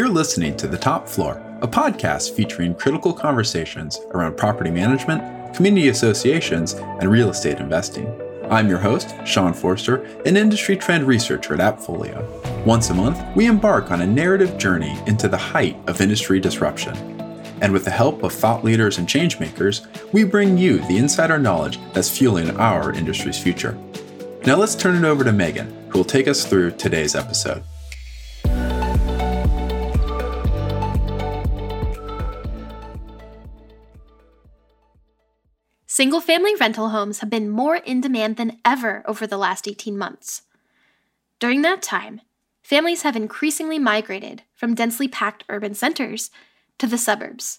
You're listening to The Top Floor, a podcast featuring critical conversations around property management, community associations, and real estate investing. I'm your host, Sean Forster, an industry trend researcher at Appfolio. Once a month, we embark on a narrative journey into the height of industry disruption. And with the help of thought leaders and changemakers, we bring you the insider knowledge that's fueling our industry's future. Now let's turn it over to Megan, who will take us through today's episode. Single family rental homes have been more in demand than ever over the last 18 months. During that time, families have increasingly migrated from densely packed urban centers to the suburbs,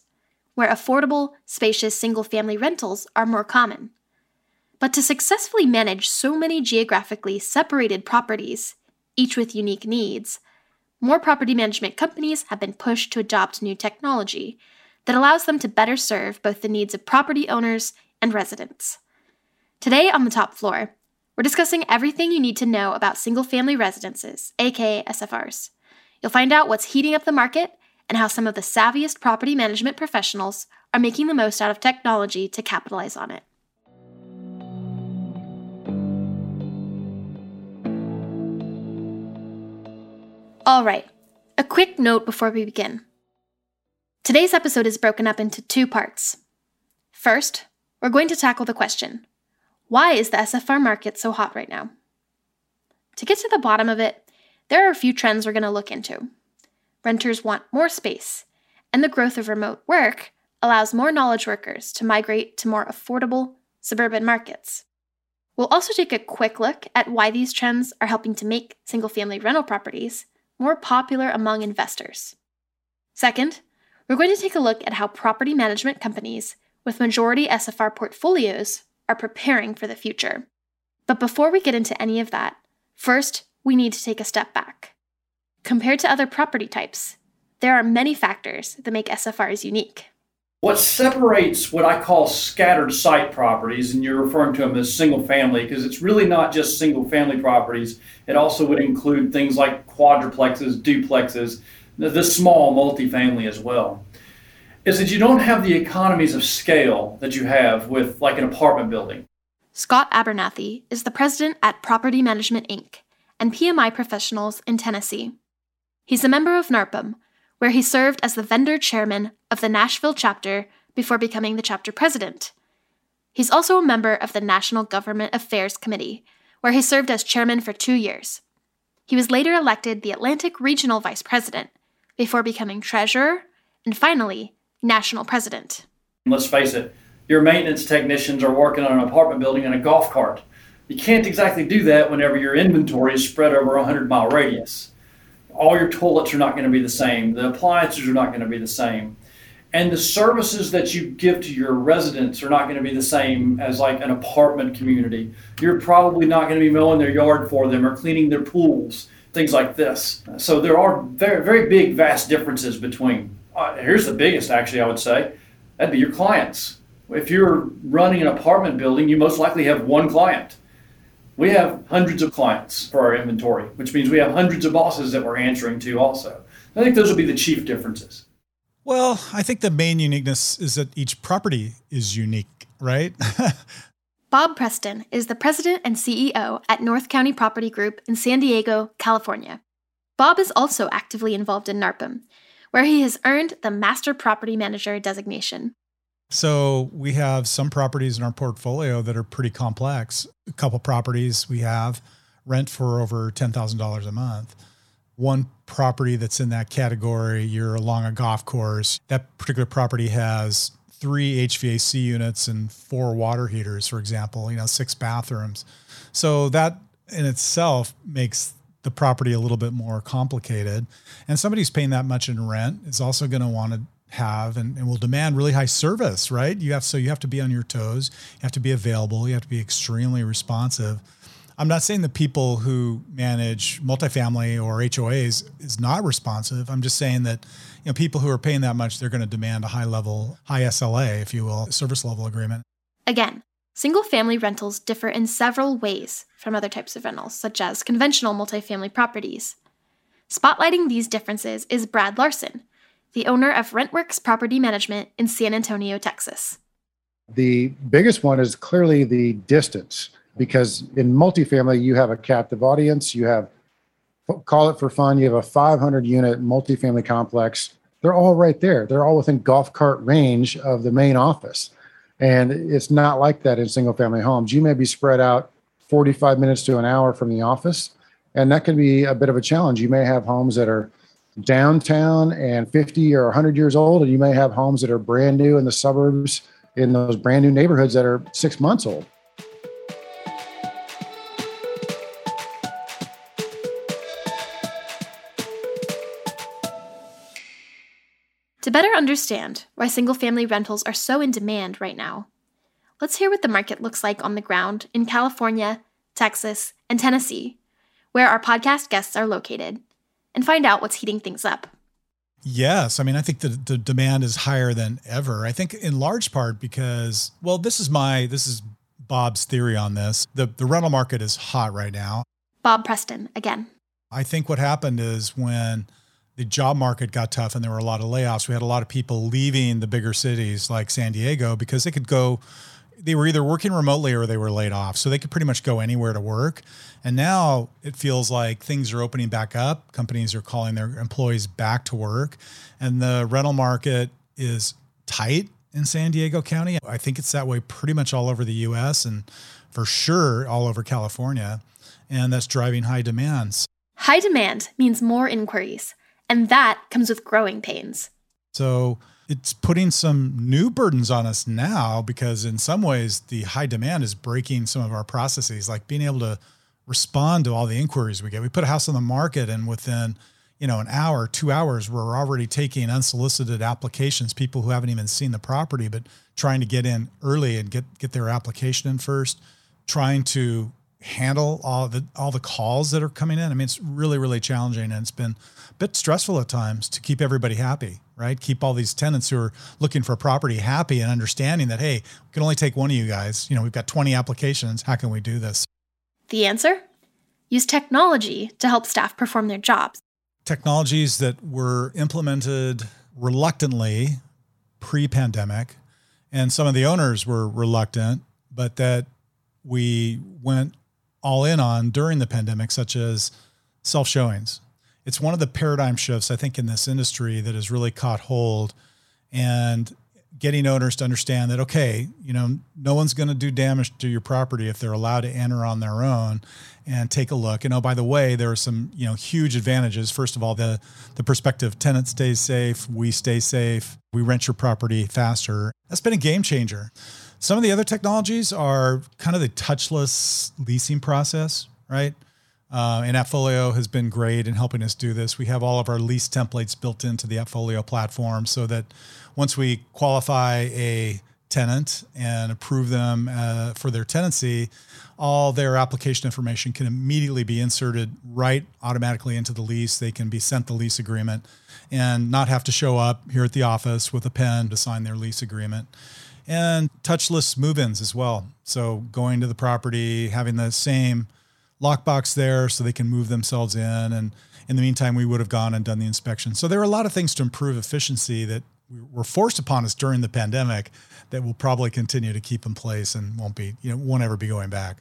where affordable, spacious single family rentals are more common. But to successfully manage so many geographically separated properties, each with unique needs, more property management companies have been pushed to adopt new technology that allows them to better serve both the needs of property owners and residents. Today on the top floor, we're discussing everything you need to know about single family residences, aka SFRs. You'll find out what's heating up the market and how some of the savviest property management professionals are making the most out of technology to capitalize on it. All right, a quick note before we begin. Today's episode is broken up into two parts. First, we're going to tackle the question why is the SFR market so hot right now? To get to the bottom of it, there are a few trends we're going to look into. Renters want more space, and the growth of remote work allows more knowledge workers to migrate to more affordable suburban markets. We'll also take a quick look at why these trends are helping to make single family rental properties more popular among investors. Second, we're going to take a look at how property management companies with majority SFR portfolios are preparing for the future. But before we get into any of that, first, we need to take a step back. Compared to other property types, there are many factors that make SFRs unique. What separates what I call scattered site properties, and you're referring to them as single family, because it's really not just single family properties, it also would include things like quadruplexes, duplexes, the small multifamily as well is that you don't have the economies of scale that you have with like an apartment building. Scott Abernathy is the president at Property Management Inc. and PMI Professionals in Tennessee. He's a member of NARPM, where he served as the vendor chairman of the Nashville chapter before becoming the chapter president. He's also a member of the National Government Affairs Committee, where he served as chairman for two years. He was later elected the Atlantic Regional Vice President before becoming treasurer and finally national president. Let's face it, your maintenance technicians are working on an apartment building in a golf cart. You can't exactly do that whenever your inventory is spread over a 100 mile radius. All your toilets are not going to be the same, the appliances are not going to be the same. And the services that you give to your residents are not going to be the same as like an apartment community. You're probably not going to be mowing their yard for them or cleaning their pools, things like this. So there are very, very big, vast differences between uh, here's the biggest, actually, I would say that'd be your clients. If you're running an apartment building, you most likely have one client. We have hundreds of clients for our inventory, which means we have hundreds of bosses that we're answering to also. I think those will be the chief differences. Well, I think the main uniqueness is that each property is unique, right? Bob Preston is the president and CEO at North County Property Group in San Diego, California. Bob is also actively involved in NARPM, where he has earned the Master Property Manager designation. So we have some properties in our portfolio that are pretty complex. A couple properties we have rent for over $10,000 a month. One property that's in that category, you're along a golf course. That particular property has three HVAC units and four water heaters, for example, you know, six bathrooms. So that in itself makes the property a little bit more complicated. And somebody who's paying that much in rent is also going to want to have and, and will demand really high service, right? You have so you have to be on your toes, you have to be available, you have to be extremely responsive. I'm not saying the people who manage multifamily or HOAs is not responsive. I'm just saying that you know people who are paying that much, they're going to demand a high level, high SLA, if you will, service level agreement. Again, Single family rentals differ in several ways from other types of rentals, such as conventional multifamily properties. Spotlighting these differences is Brad Larson, the owner of Rentworks Property Management in San Antonio, Texas. The biggest one is clearly the distance because in multifamily, you have a captive audience, you have call it for fun, you have a 500 unit multifamily complex. They're all right there. They're all within golf cart range of the main office. And it's not like that in single family homes. You may be spread out 45 minutes to an hour from the office, and that can be a bit of a challenge. You may have homes that are downtown and 50 or 100 years old, and you may have homes that are brand new in the suburbs in those brand new neighborhoods that are six months old. To better understand why single family rentals are so in demand right now, let's hear what the market looks like on the ground in California, Texas, and Tennessee, where our podcast guests are located, and find out what's heating things up. Yes. I mean, I think the, the demand is higher than ever. I think in large part because, well, this is my, this is Bob's theory on this. The, the rental market is hot right now. Bob Preston again. I think what happened is when the job market got tough and there were a lot of layoffs, we had a lot of people leaving the bigger cities like San Diego because they could go they were either working remotely or they were laid off. So they could pretty much go anywhere to work. And now it feels like things are opening back up. Companies are calling their employees back to work. And the rental market is tight in San Diego County. I think it's that way pretty much all over the US and for sure all over California. And that's driving high demands. High demand means more inquiries, and that comes with growing pains. So it's putting some new burdens on us now because in some ways the high demand is breaking some of our processes like being able to respond to all the inquiries we get we put a house on the market and within you know an hour two hours we're already taking unsolicited applications people who haven't even seen the property but trying to get in early and get get their application in first trying to handle all the all the calls that are coming in i mean it's really really challenging and it's been a bit stressful at times to keep everybody happy right? Keep all these tenants who are looking for a property happy and understanding that, hey, we can only take one of you guys. You know, we've got 20 applications. How can we do this? The answer? Use technology to help staff perform their jobs. Technologies that were implemented reluctantly pre pandemic, and some of the owners were reluctant, but that we went all in on during the pandemic, such as self showings it's one of the paradigm shifts I think in this industry that has really caught hold and getting owners to understand that okay, you know, no one's going to do damage to your property if they're allowed to enter on their own and take a look. And oh, by the way, there are some you know huge advantages. First of all, the the prospective tenant stays safe, we stay safe, we rent your property faster. That's been a game changer. Some of the other technologies are kind of the touchless leasing process, right? Uh, and AppFolio has been great in helping us do this. We have all of our lease templates built into the AppFolio platform so that once we qualify a tenant and approve them uh, for their tenancy, all their application information can immediately be inserted right automatically into the lease. They can be sent the lease agreement and not have to show up here at the office with a pen to sign their lease agreement. And touchless move ins as well. So going to the property, having the same lockbox there so they can move themselves in. And in the meantime, we would have gone and done the inspection. So there are a lot of things to improve efficiency that were forced upon us during the pandemic that will probably continue to keep in place and won't be, you know, won't ever be going back.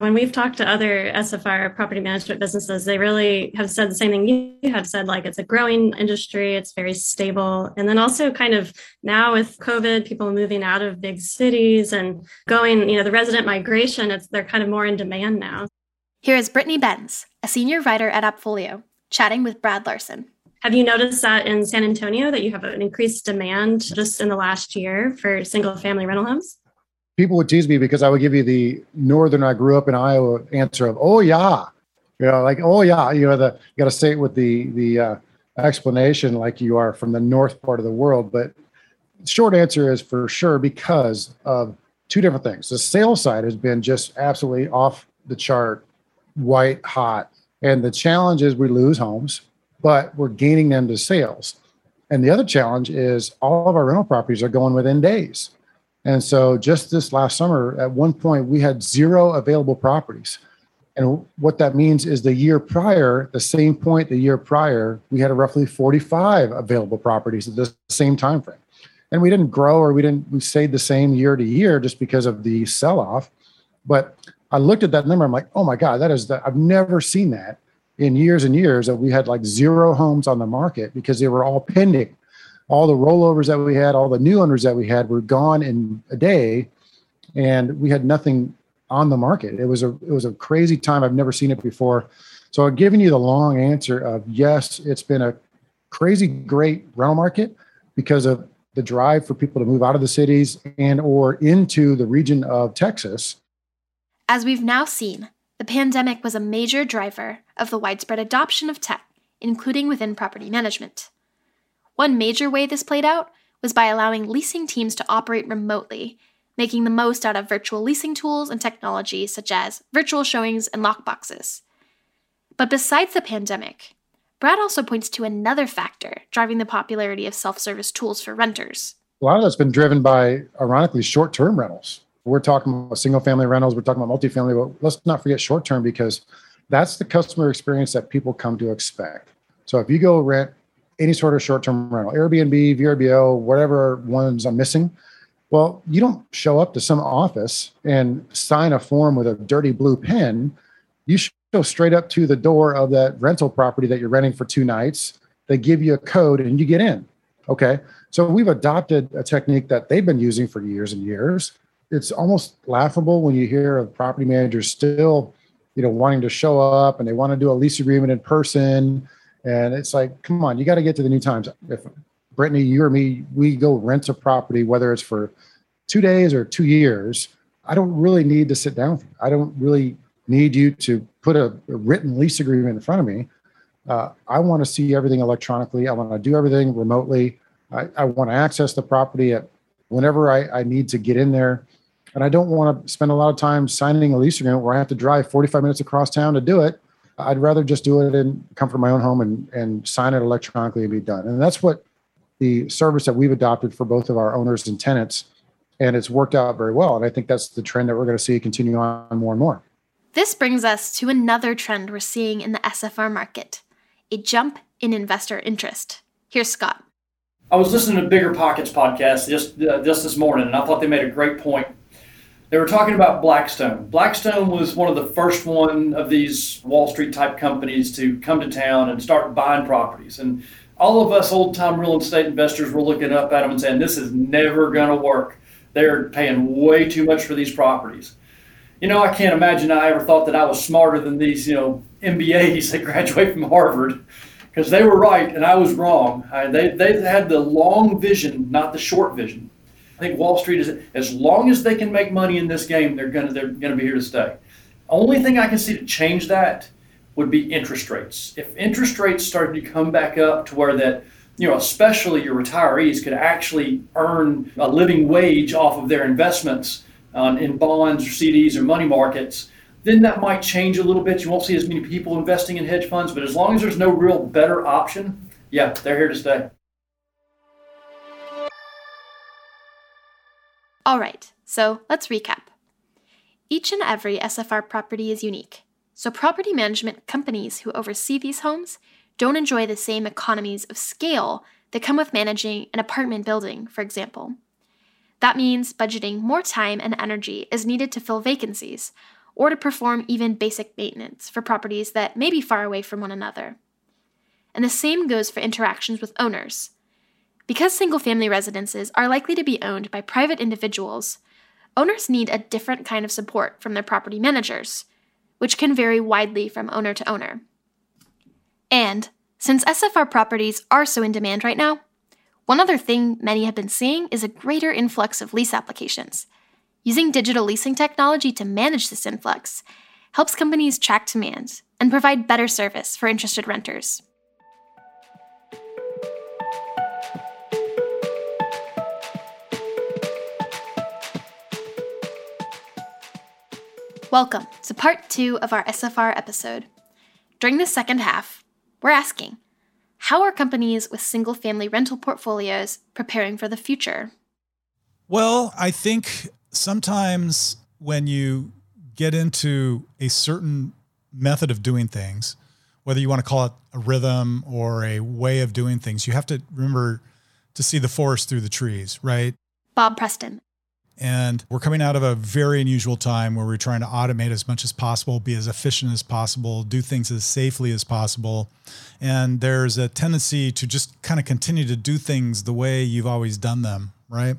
When we've talked to other SFR property management businesses, they really have said the same thing you have said like it's a growing industry, it's very stable. And then also, kind of now with COVID, people moving out of big cities and going, you know, the resident migration, it's they're kind of more in demand now. Here is Brittany Benz, a senior writer at Appfolio, chatting with Brad Larson. Have you noticed that in San Antonio that you have an increased demand just in the last year for single family rental homes? People would tease me because I would give you the northern I grew up in Iowa answer of oh yeah, you know like oh yeah, you know the you got to say it with the the uh, explanation like you are from the north part of the world. But short answer is for sure because of two different things. The sales side has been just absolutely off the chart, white hot, and the challenge is we lose homes, but we're gaining them to sales. And the other challenge is all of our rental properties are going within days. And so just this last summer, at one point, we had zero available properties. And what that means is the year prior, the same point the year prior, we had roughly 45 available properties at the same time frame. And we didn't grow or we didn't we stayed the same year to year just because of the sell-off. But I looked at that number, I'm like, oh my God, that is the I've never seen that in years and years that we had like zero homes on the market because they were all pending. All the rollovers that we had, all the new owners that we had were gone in a day, and we had nothing on the market. It was a it was a crazy time. I've never seen it before. So I'm giving you the long answer of yes, it's been a crazy great rental market because of the drive for people to move out of the cities and or into the region of Texas. As we've now seen, the pandemic was a major driver of the widespread adoption of tech, including within property management. One major way this played out was by allowing leasing teams to operate remotely making the most out of virtual leasing tools and technology such as virtual showings and lockboxes. But besides the pandemic, Brad also points to another factor driving the popularity of self service tools for renters. A lot of that's been driven by, ironically, short term rentals. We're talking about single family rentals, we're talking about multifamily, but let's not forget short term because that's the customer experience that people come to expect. So if you go rent any sort of short term rental, Airbnb, VRBO, whatever ones I'm missing, well, you don't show up to some office and sign a form with a dirty blue pen. You go straight up to the door of that rental property that you're renting for two nights. They give you a code and you get in. Okay. So we've adopted a technique that they've been using for years and years. It's almost laughable when you hear of property managers still, you know, wanting to show up and they want to do a lease agreement in person. And it's like, come on, you got to get to the new times. If Brittany, you or me, we go rent a property, whether it's for two days or two years. I don't really need to sit down. I don't really need you to put a, a written lease agreement in front of me. Uh, I want to see everything electronically. I want to do everything remotely. I, I want to access the property at whenever I, I need to get in there. And I don't want to spend a lot of time signing a lease agreement where I have to drive 45 minutes across town to do it. I'd rather just do it in comfort of my own home and, and sign it electronically and be done. And that's what the service that we've adopted for both of our owners and tenants and it's worked out very well. And i think that's the trend that we're going to see continue on more and more. This brings us to another trend we're seeing in the sfr market a jump in investor interest. Here's scott. I was listening to BiggerPockets podcast just uh, just this morning and i thought they made a great point they were talking about blackstone blackstone was one of the first one of these wall street type companies to come to town and start buying properties and all of us old time real estate investors were looking up at them and saying, this is never going to work. They're paying way too much for these properties. You know, I can't imagine I ever thought that I was smarter than these, you know, MBAs that graduate from Harvard because they were right and I was wrong. I, they, they had the long vision, not the short vision. I think Wall Street is, as long as they can make money in this game, they're to they're to be here to stay. Only thing I can see to change that would be interest rates. If interest rates started to come back up to where that, you know, especially your retirees could actually earn a living wage off of their investments uh, in bonds or CDs or money markets, then that might change a little bit. You won't see as many people investing in hedge funds, but as long as there's no real better option, yeah, they're here to stay. All right, so let's recap. Each and every SFR property is unique. So, property management companies who oversee these homes don't enjoy the same economies of scale that come with managing an apartment building, for example. That means budgeting more time and energy is needed to fill vacancies or to perform even basic maintenance for properties that may be far away from one another. And the same goes for interactions with owners. Because single family residences are likely to be owned by private individuals, owners need a different kind of support from their property managers which can vary widely from owner to owner. And since SFR properties are so in demand right now, one other thing many have been seeing is a greater influx of lease applications. Using digital leasing technology to manage this influx helps companies track demand and provide better service for interested renters. Welcome to part two of our SFR episode. During the second half, we're asking How are companies with single family rental portfolios preparing for the future? Well, I think sometimes when you get into a certain method of doing things, whether you want to call it a rhythm or a way of doing things, you have to remember to see the forest through the trees, right? Bob Preston. And we're coming out of a very unusual time where we're trying to automate as much as possible, be as efficient as possible, do things as safely as possible. And there's a tendency to just kind of continue to do things the way you've always done them, right?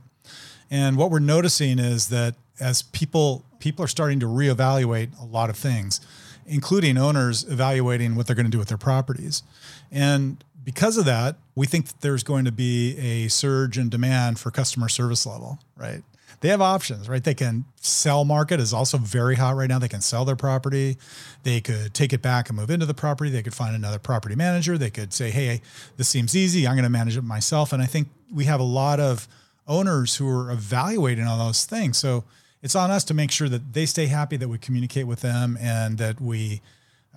And what we're noticing is that as people people are starting to reevaluate a lot of things, including owners evaluating what they're going to do with their properties. And because of that, we think that there's going to be a surge in demand for customer service level, right? They have options, right? They can sell market is also very hot right now. They can sell their property. They could take it back and move into the property. They could find another property manager. They could say, hey, this seems easy. I'm going to manage it myself. And I think we have a lot of owners who are evaluating all those things. So it's on us to make sure that they stay happy, that we communicate with them, and that we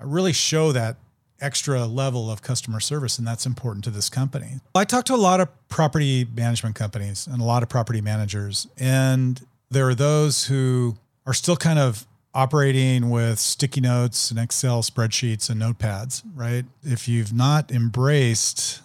really show that extra level of customer service, and that's important to this company. I talk to a lot of property management companies and a lot of property managers, and there are those who are still kind of operating with sticky notes and Excel spreadsheets and notepads, right? If you've not embraced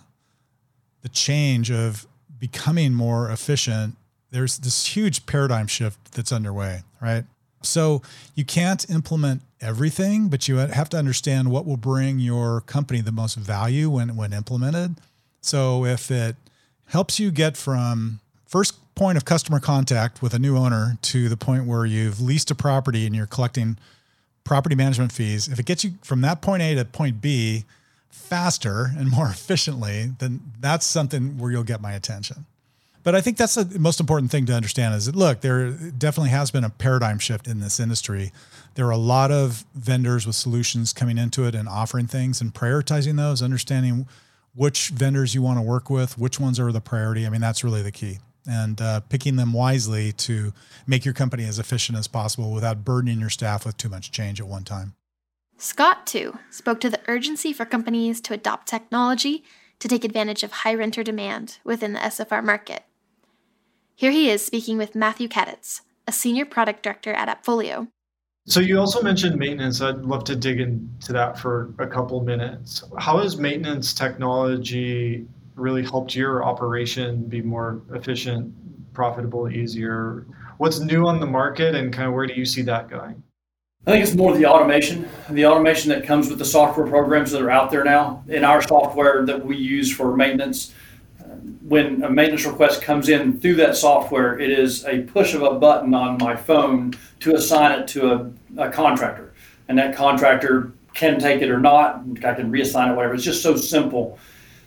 the change of becoming more efficient, there's this huge paradigm shift that's underway, right? So you can't implement everything, but you have to understand what will bring your company the most value when when implemented. So if it helps you get from first point of customer contact with a new owner to the point where you've leased a property and you're collecting property management fees, if it gets you from that point A to point B faster and more efficiently, then that's something where you'll get my attention. But I think that's the most important thing to understand is that look, there definitely has been a paradigm shift in this industry. There are a lot of vendors with solutions coming into it and offering things and prioritizing those, understanding which vendors you want to work with, which ones are the priority. I mean, that's really the key. And uh, picking them wisely to make your company as efficient as possible without burdening your staff with too much change at one time. Scott, too, spoke to the urgency for companies to adopt technology to take advantage of high renter demand within the SFR market. Here he is speaking with Matthew Kaditz, a senior product director at Appfolio. So you also mentioned maintenance. I'd love to dig into that for a couple minutes. How has maintenance technology really helped your operation be more efficient, profitable, easier? What's new on the market and kind of where do you see that going? I think it's more the automation, the automation that comes with the software programs that are out there now. In our software that we use for maintenance, when a maintenance request comes in through that software, it is a push of a button on my phone to assign it to a, a contractor. And that contractor can take it or not. I can reassign it, whatever. It's just so simple.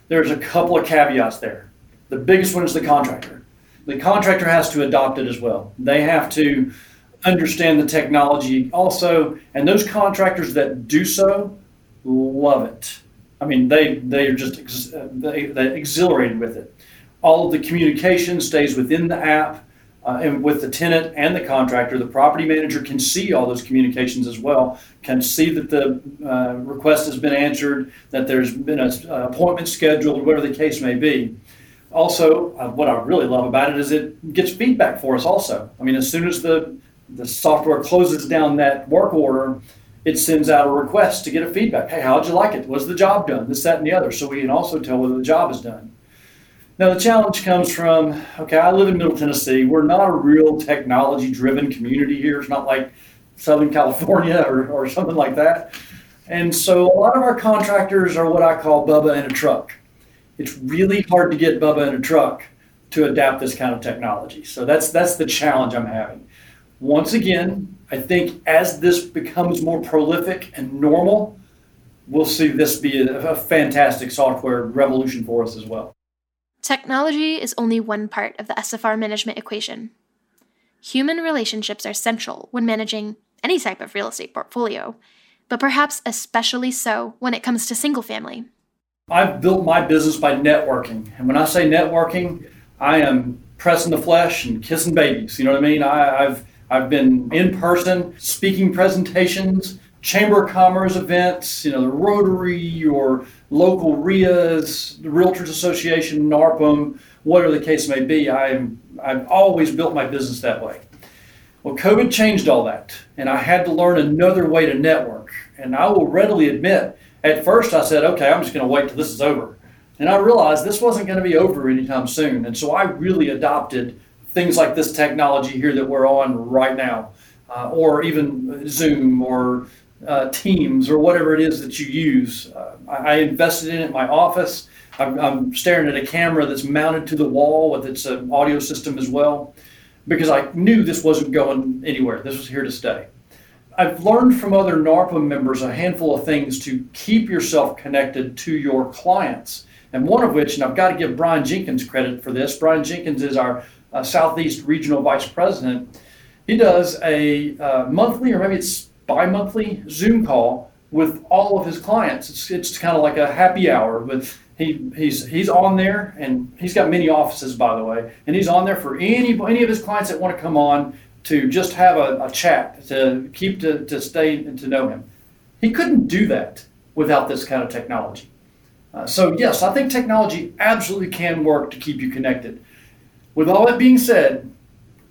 There's a couple of caveats there. The biggest one is the contractor. The contractor has to adopt it as well. They have to understand the technology also. And those contractors that do so love it. I mean, they they are just they, they're exhilarated with it. All of the communication stays within the app. Uh, and with the tenant and the contractor, the property manager can see all those communications as well, can see that the uh, request has been answered, that there's been an appointment scheduled, whatever the case may be. Also, uh, what I really love about it is it gets feedback for us also. I mean, as soon as the, the software closes down that work order, it sends out a request to get a feedback. Hey, how'd you like it? Was the job done? This, that, and the other. So we can also tell whether the job is done. Now, the challenge comes from okay, I live in Middle Tennessee. We're not a real technology driven community here. It's not like Southern California or, or something like that. And so a lot of our contractors are what I call Bubba in a truck. It's really hard to get Bubba in a truck to adapt this kind of technology. So that's that's the challenge I'm having. Once again, I think as this becomes more prolific and normal, we'll see this be a, a fantastic software revolution for us as well. Technology is only one part of the SFR management equation. Human relationships are central when managing any type of real estate portfolio, but perhaps especially so when it comes to single family. I've built my business by networking. And when I say networking, I am pressing the flesh and kissing babies. You know what I mean? I, have I've been in person speaking presentations, Chamber of Commerce events, you know, the Rotary or local RIAs, the Realtors Association, NARPM, whatever the case may be. I'm, I've always built my business that way. Well, COVID changed all that, and I had to learn another way to network. And I will readily admit, at first I said, okay, I'm just going to wait till this is over. And I realized this wasn't going to be over anytime soon. And so I really adopted things like this technology here that we're on right now, uh, or even Zoom or uh, Teams or whatever it is that you use. Uh, I, I, invested in it in my office. I'm, I'm, staring at a camera that's mounted to the wall with its uh, audio system as well, because I knew this wasn't going anywhere. This was here to stay. I've learned from other NARPM members a handful of things to keep yourself connected to your clients. And one of which, and I've got to give Brian Jenkins credit for this. Brian Jenkins is our uh, Southeast Regional Vice President. He does a uh, monthly, or maybe it's bi monthly Zoom call with all of his clients. It's, it's kind of like a happy hour, but he, he's, he's on there, and he's got many offices, by the way, and he's on there for any, any of his clients that want to come on to just have a, a chat, to keep to, to stay and to know him. He couldn't do that without this kind of technology. Uh, so, yes, I think technology absolutely can work to keep you connected. With all that being said,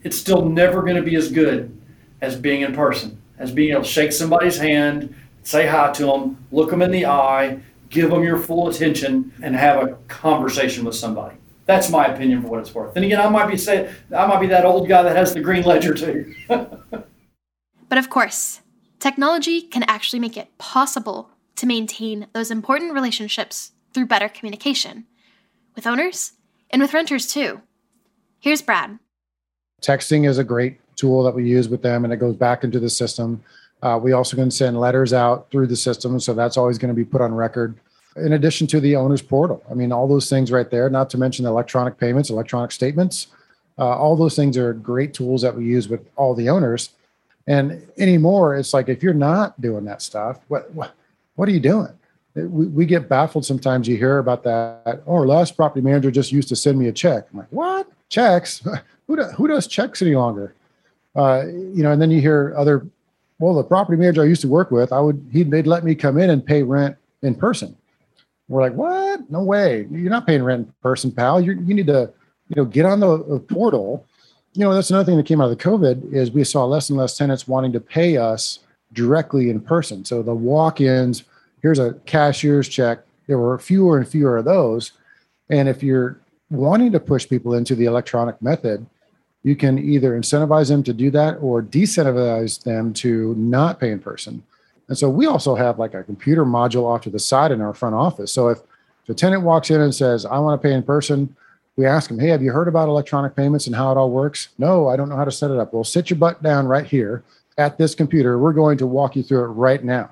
it's still never going to be as good as being in person, as being able to shake somebody's hand, say hi to them, look them in the eye, give them your full attention, and have a conversation with somebody. That's my opinion for what it's worth. And again, I might be say I might be that old guy that has the green ledger too. but of course, technology can actually make it possible to maintain those important relationships through better communication with owners and with renters too. Here's Brad. Texting is a great tool that we use with them, and it goes back into the system. Uh, we also can send letters out through the system, so that's always going to be put on record in addition to the owner's portal. I mean, all those things right there, not to mention the electronic payments, electronic statements. Uh, all those things are great tools that we use with all the owners. And anymore, it's like if you're not doing that stuff, what what, what are you doing? We, we get baffled sometimes. You hear about that. Oh, last property manager just used to send me a check. I'm like, what checks? who do, who does checks any longer? Uh, you know, and then you hear other. Well, the property manager I used to work with, I would he'd they'd let me come in and pay rent in person. We're like, what? No way. You're not paying rent in person, pal. you you need to, you know, get on the, the portal. You know, that's another thing that came out of the COVID is we saw less and less tenants wanting to pay us directly in person. So the walk-ins, here's a cashier's check. There were fewer and fewer of those. And if you're wanting to push people into the electronic method, you can either incentivize them to do that or decentivize them to not pay in person. And so we also have like a computer module off to the side in our front office. So if, a tenant walks in and says, I want to pay in person, we ask them, Hey, have you heard about electronic payments and how it all works? No, I don't know how to set it up. Well, sit your butt down right here at this computer. We're going to walk you through it right now.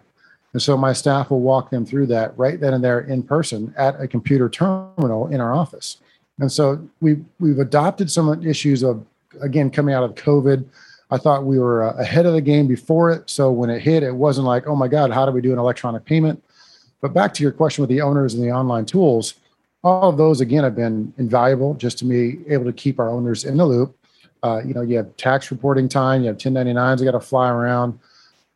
And so my staff will walk them through that right then and there in person at a computer terminal in our office. And so we we've adopted some of the issues of again coming out of COVID I thought we were uh, ahead of the game before it. So when it hit, it wasn't like, oh my God, how do we do an electronic payment? But back to your question with the owners and the online tools, all of those again have been invaluable just to be able to keep our owners in the loop. Uh, you know, you have tax reporting time, you have 1099s, they got to fly around.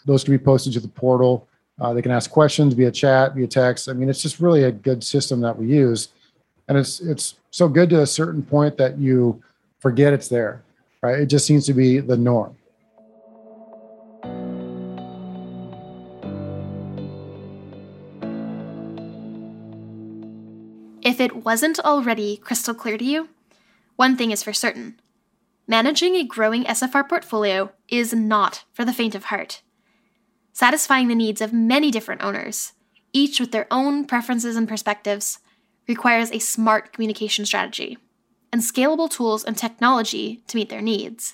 Those can be posted to the portal. Uh, they can ask questions via chat, via text. I mean, it's just really a good system that we use, and it's it's so good to a certain point that you forget it's there right? It just seems to be the norm. If it wasn't already crystal clear to you, one thing is for certain managing a growing SFR portfolio is not for the faint of heart. Satisfying the needs of many different owners, each with their own preferences and perspectives, requires a smart communication strategy and scalable tools and technology to meet their needs.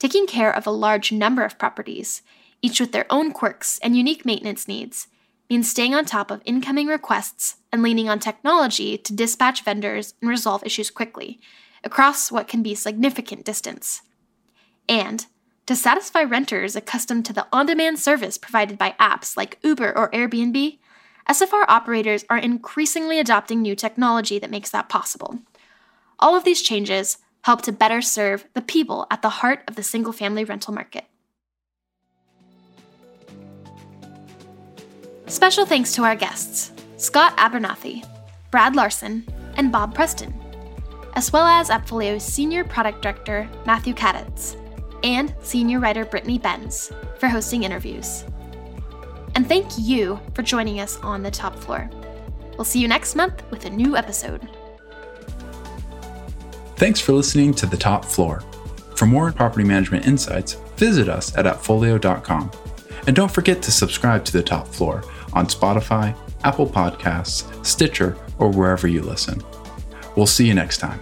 Taking care of a large number of properties, each with their own quirks and unique maintenance needs, means staying on top of incoming requests and leaning on technology to dispatch vendors and resolve issues quickly across what can be significant distance. And to satisfy renters accustomed to the on demand service provided by apps like Uber or Airbnb, SFR operators are increasingly adopting new technology that makes that possible. All of these changes help to better serve the people at the heart of the single family rental market. Special thanks to our guests, Scott Abernathy, Brad Larson, and Bob Preston, as well as AppFolio's Senior Product Director, Matthew Kaditz, and Senior Writer Brittany Benz for hosting interviews. And thank you for joining us on the top floor. We'll see you next month with a new episode. Thanks for listening to The Top Floor. For more property management insights, visit us at appfolio.com. And don't forget to subscribe to The Top Floor on Spotify, Apple Podcasts, Stitcher, or wherever you listen. We'll see you next time.